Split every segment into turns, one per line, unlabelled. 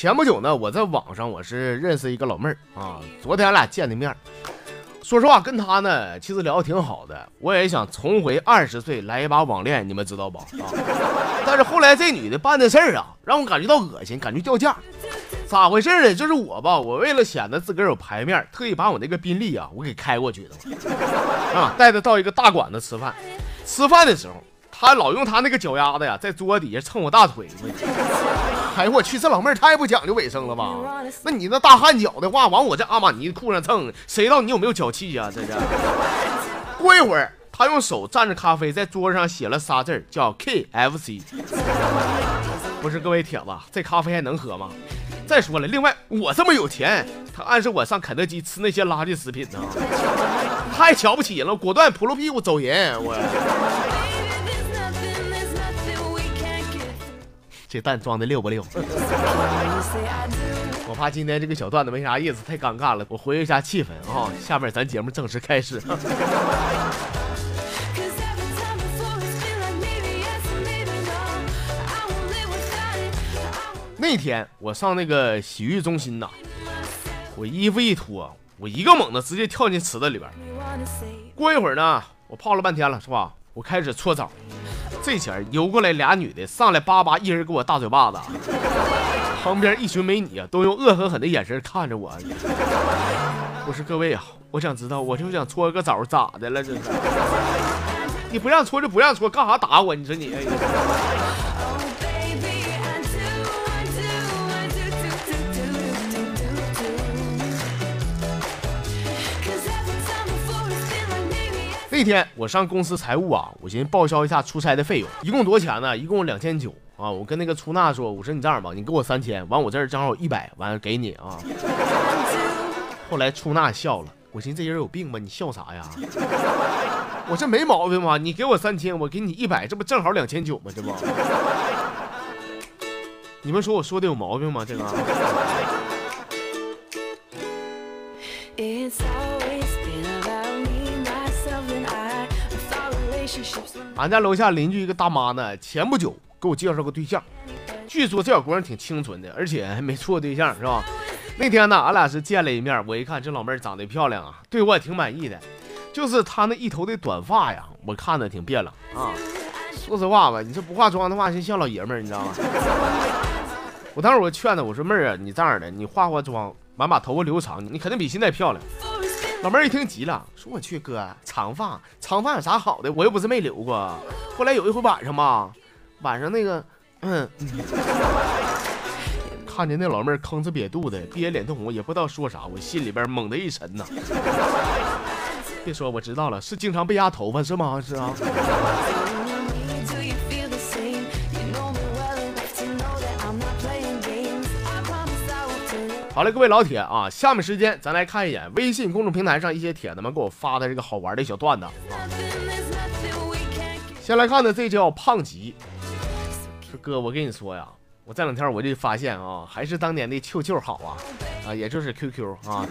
前不久呢，我在网上我是认识一个老妹儿啊，昨天俺俩见的面。说实话，跟她呢其实聊的挺好的，我也想重回二十岁来一把网恋，你们知道吧？啊！但是后来这女的办的事儿啊，让我感觉到恶心，感觉掉价。咋回事呢？就是我吧，我为了显得自个儿有排面，特意把我那个宾利啊，我给开过去的啊，带她到一个大馆子吃饭。吃饭的时候，她老用她那个脚丫子呀，在桌子底下蹭我大腿。哎我去，这老妹儿太不讲究卫生了吧？那你那大汗脚的话，往我这阿玛尼裤上蹭，谁知道你有没有脚气呀？这是。过一会儿，他用手蘸着咖啡，在桌子上写了仨字儿叫 KFC。不是各位铁子，这咖啡还能喝吗？再说了，另外我这么有钱，他暗示我上肯德基吃那些垃圾食品呢，太瞧不起人了，果断扑噜屁股走人，我。这蛋装的溜不溜？我怕今天这个小段子没啥意思，太尴尬了。我活跃一下气氛啊！下面咱节目正式开始。那天我上那个洗浴中心呐，我衣服一脱，我一个猛子直接跳进池子里边。过一会儿呢，我泡了半天了，是吧？我开始搓澡。这前游过来俩女的，上来叭叭一人给我大嘴巴子，旁边一群美女啊，都用恶狠狠的眼神看着我。我说各位啊，我想知道，我就想搓个澡，咋的了这是？你不让搓就不让搓，干啥打我？你说你。那天我上公司财务啊，我寻思报销一下出差的费用，一共多少钱呢？一共两千九啊！我跟那个出纳说，我说你这样吧，你给我三千，完我这儿正好有一百，完了给你啊。后来出纳笑了，我寻思这人有病吧？你笑啥呀？我这没毛病吗？你给我三千，我给你一百，这不正好两千九吗？这不？你们说我说的有毛病吗？这个？俺家楼下邻居一个大妈呢，前不久给我介绍个对象，据说这小姑娘挺清纯的，而且还没处过对象，是吧？那天呢，俺俩是见了一面，我一看这老妹儿长得漂亮啊，对我也挺满意的，就是她那一头的短发呀，我看着挺别冷啊。说实话吧，你这不化妆的话，像像老爷们儿，你知道吗？我当时我劝她，我说妹儿啊，你这样的，你化化妆，完把头发留长，你肯定比现在漂亮。老妹儿一听急了，说：“我去哥，长发长发有啥好的？我又不是没留过。后来有一回晚上吧，晚上那个，嗯，看见那老妹儿吭哧瘪肚的，憋脸通红，也不知道说啥，我心里边猛的一沉呐。别说，我知道了，是经常被压头发是吗？是啊。”好了，各位老铁啊，下面时间咱来看一眼微信公众平台上一些铁子们给我发的这个好玩的小段子啊。先来看的这叫胖吉，说哥，我跟你说呀，我这两天我就发现啊，还是当年的 QQ 好啊啊，也就是 QQ 啊，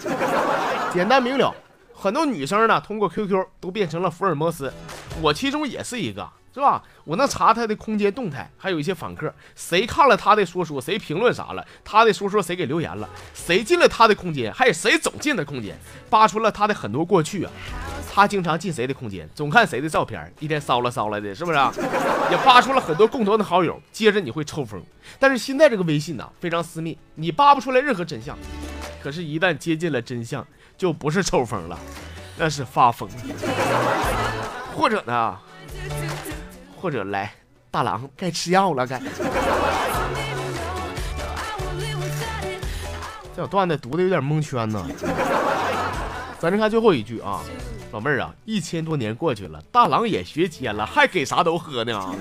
简单明了，很多女生呢通过 QQ 都变成了福尔摩斯，我其中也是一个。是吧？我能查他的空间动态，还有一些访客，谁看了他的说说，谁评论啥了，他的说说谁给留言了，谁进了他的空间，还有谁总进的空间，扒出了他的很多过去啊。他经常进谁的空间，总看谁的照片，一天骚了骚了的，是不是？也扒出了很多共同的好友，接着你会抽风。但是现在这个微信呢，非常私密，你扒不出来任何真相。可是，一旦接近了真相，就不是抽风了，那是发疯。或者呢？或者来，大郎该吃药了，该。这小段子读的有点蒙圈呢。咱再看最后一句啊，老妹儿啊，一千多年过去了，大郎也学奸了，还给啥都喝呢。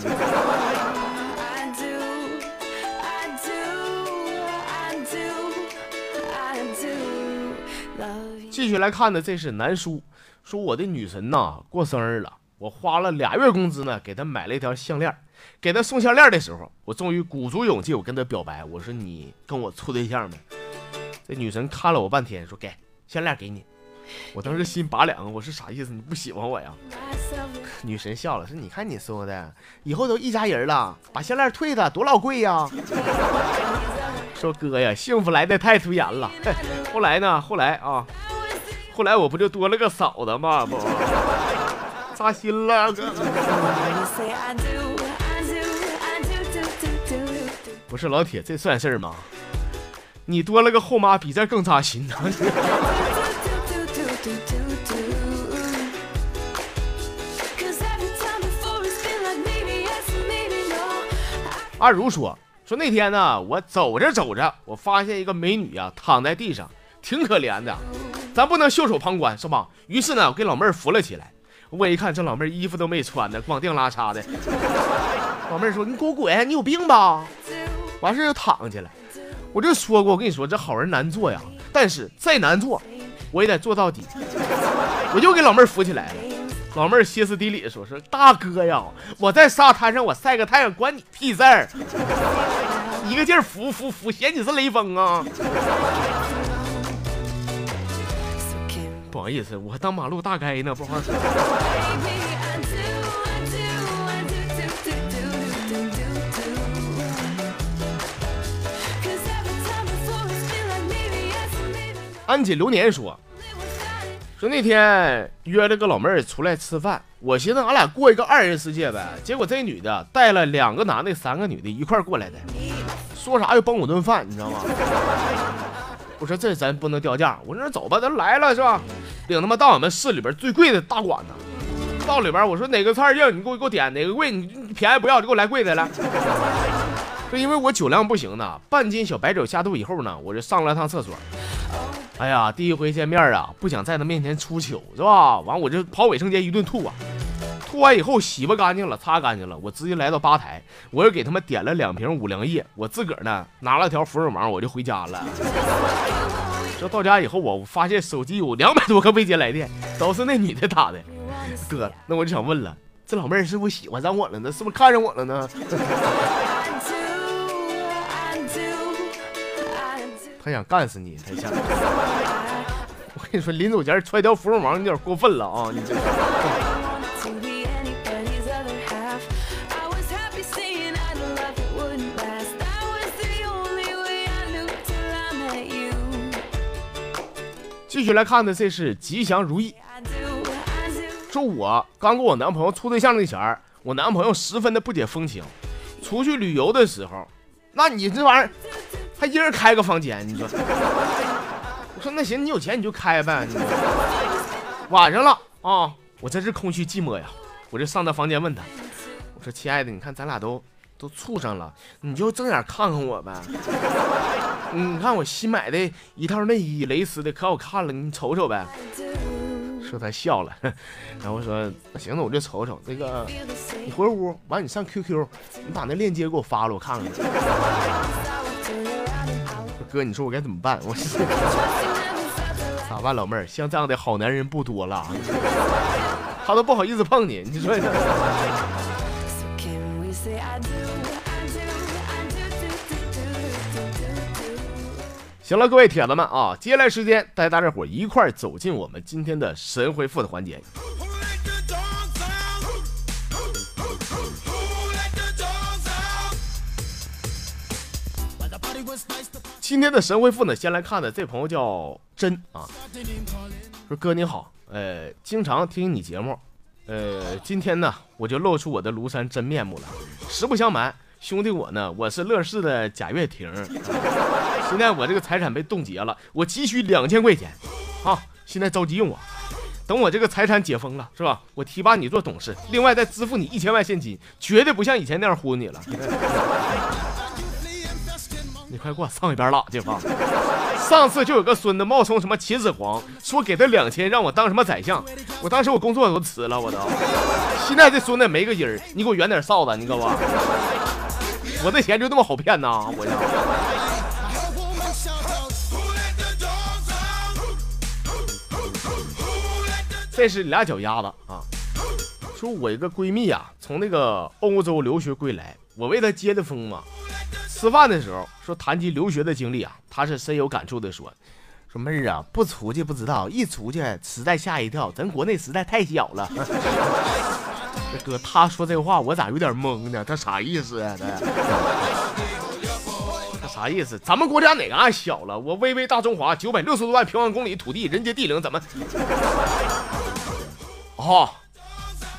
继续来看的，这是南叔说我的女神呐过生日了。我花了俩月工资呢，给她买了一条项链。给她送项链的时候，我终于鼓足勇气，我跟她表白，我说：“你跟我处对象没？”这女神看了我半天，说：“给项链给你。”我当时心拔凉，我说：“啥意思？你不喜欢我呀？”女神笑了，说：“你看你说的，以后都一家人了，把项链退了，多老贵呀。” 说哥呀，幸福来的太突然了。后来呢？后来啊，后来我不就多了个嫂子吗？不，扎心了哥。不是老铁，这算事儿吗？你多了个后妈，比这更扎心呢。二如说说那天呢，我走着走着，我发现一个美女啊，躺在地上，挺可怜的，咱不能袖手旁观是吧？于是呢，我给老妹儿扶了起来。我一看这老妹儿衣服都没穿呢，光腚拉碴的。老妹儿说：“你给我滚，你有病吧？”完事儿就躺下了。我就说过，我跟你说，这好人难做呀。但是再难做，我也得做到底。我就给老妹儿扶起来了。老妹儿歇斯底里说：“说大哥呀，我在沙滩上我晒个太阳，关你屁事儿！一个劲儿扶扶扶，嫌你是雷锋啊！”不好意思，我当马路大街呢，不好意思。安锦流年说。说那天约了个老妹儿出来吃饭，我寻思俺俩过一个二人世界呗。结果这女的带了两个男的、三个女的一块过来的，说啥要帮我顿饭，你知道吗？我说这咱不能掉价，我说走吧，咱来了是吧？领他妈到俺们市里边最贵的大馆子，到里边我说哪个菜硬你给我给我点，哪个贵你便宜不要就给我来贵的来。说因为我酒量不行呢，半斤小白酒下肚以后呢，我就上了趟厕所。哎呀，第一回见面啊，不想在他面前出糗，是吧？完我就跑卫生间一顿吐啊，吐完以后洗不干净了，擦干净了，我直接来到吧台，我又给他们点了两瓶五粮液，我自个儿呢拿了条扶手芒，我就回家了。这到家以后，我发现手机有两百多个未接来电，都是那女的打的。哥，那我就想问了，这老妹儿是不是喜欢上我了呢？是不是看上我了呢？他想干死你，他想。我跟你说，临走前揣条芙蓉王，有点过分了啊！你这。继续来看的，这是吉祥如意。说我刚跟我男朋友处对象那前儿，我男朋友十分的不解风情。出去旅游的时候，那你这玩意儿。还一人开个房间，你说？我说那行，你有钱你就开呗。晚上了啊，我真是空虚寂寞呀。我就上他房间问他，我说亲爱的，你看咱俩都都处上了，你就正眼看看我呗。你看我新买的一套内衣，蕾丝的，可好看了，你瞅瞅呗。说他笑了，然后说行，那我就瞅瞅那个，你回屋完你上 QQ，你把那链接给我发了，我看看。哥，你说我该怎么办？我咋办？老妹儿，像这样的好男人不多了，他都不好意思碰你。你说？行了，各位铁子们啊，接下来时间带大家伙一块走进我们今天的神回复的环节。今天的神回复呢，先来看的这朋友叫真啊，说哥你好，呃，经常听你节目，呃，今天呢我就露出我的庐山真面目了。实不相瞒，兄弟我呢，我是乐视的贾跃亭，现在我这个财产被冻结了，我急需两千块钱啊，现在着急用啊，等我这个财产解封了，是吧？我提拔你做董事，另外再支付你一千万现金，绝对不像以前那样忽悠你了。你快给我上一边拉去吧！上次就有个孙子冒充什么秦始皇，说给他两千让我当什么宰相，我当时我工作都辞了，我都。现在这孙子没个音儿，你给我远点臊子，你知道吧。我这钱就那么好骗呐？我这是俩脚丫子啊！说我一个闺蜜啊，从那个欧洲留学归来，我为她接的风嘛。吃饭的时候说谈及留学的经历啊，她是深有感触的说：“说妹儿啊，不出去不知道，一出去实在吓一跳。咱国内实在太小了。”这哥，他说这话我咋有点懵呢？他啥意思啊？他啥意思？咱们国家哪嘎小了？我巍巍大中华，九百六十多万平方公里土地，人杰地灵，怎么？哦，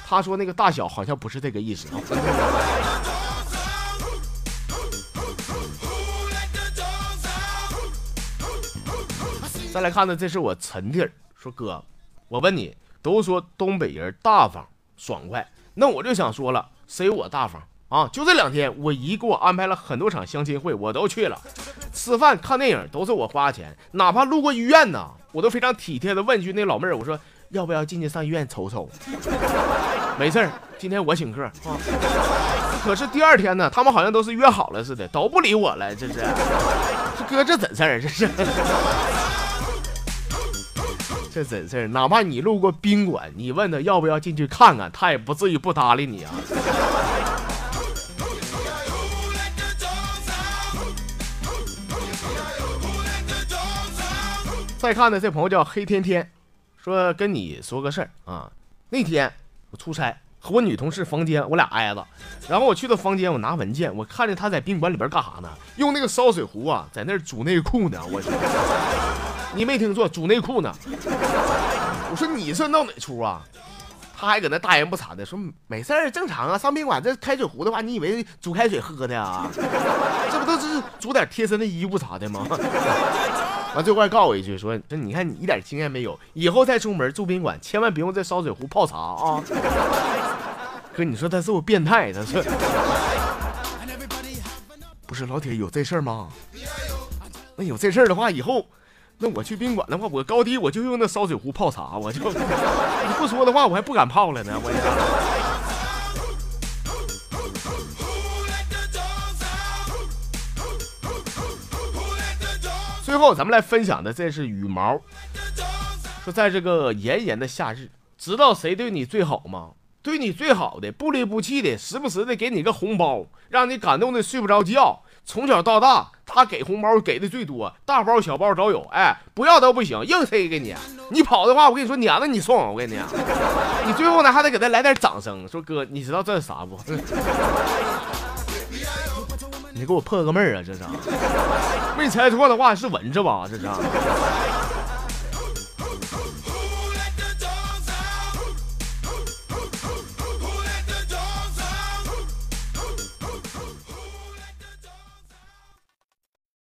他说那个大小好像不是这个意思啊。再来看呢，这是我陈弟儿说哥，我问你，都说东北人大方爽快，那我就想说了，谁我大方啊？就这两天，我姨给我安排了很多场相亲会，我都去了，吃饭看电影都是我花钱，哪怕路过医院呢，我都非常体贴的问句那老妹儿，我说要不要进去上医院瞅瞅？没事儿，今天我请客啊。可是第二天呢，他们好像都是约好了似的，都不理我了，这是，这哥这怎事儿？这是。这怎事儿，哪怕你路过宾馆，你问他要不要进去看看，他也不至于不搭理你啊。再看呢，这朋友叫黑天天，说跟你说个事儿啊。那天我出差，和我女同事房间，我俩挨着。然后我去到房间，我拿文件，我看见她在宾馆里边干啥呢？用那个烧水壶啊，在那儿煮内裤呢。我去。你没听错，煮内裤呢。我说你这闹哪出啊？他还搁那大言不惭的说没事儿，正常啊。上宾馆这开水壶的话，你以为煮开水喝的啊？这不都是煮点贴身的衣服啥的吗？完最后还告我一句说说你看你一点经验没有，以后再出门住宾馆，千万别用这烧水壶泡茶啊。哥，你说他是不是变态？他是不是老铁有这事儿吗？那有这事儿的话，以后。那我去宾馆的话，我高低我就用那烧水壶泡茶，我就 你不说的话，我还不敢泡了呢。我最后咱们来分享的，这是羽毛说，在这个炎炎的夏日，知道谁对你最好吗？对你最好的，不离不弃的，时不时的给你个红包，让你感动的睡不着觉。从小到大，他给红包给的最多，大包小包都有。哎，不要都不行，硬塞给你。你跑的话，我跟你说，撵着你送。我跟你讲，你最后呢还得给他来点掌声，说哥，你知道这是啥不？你给我破个闷儿啊！这是，没猜错的话是蚊子吧？这是。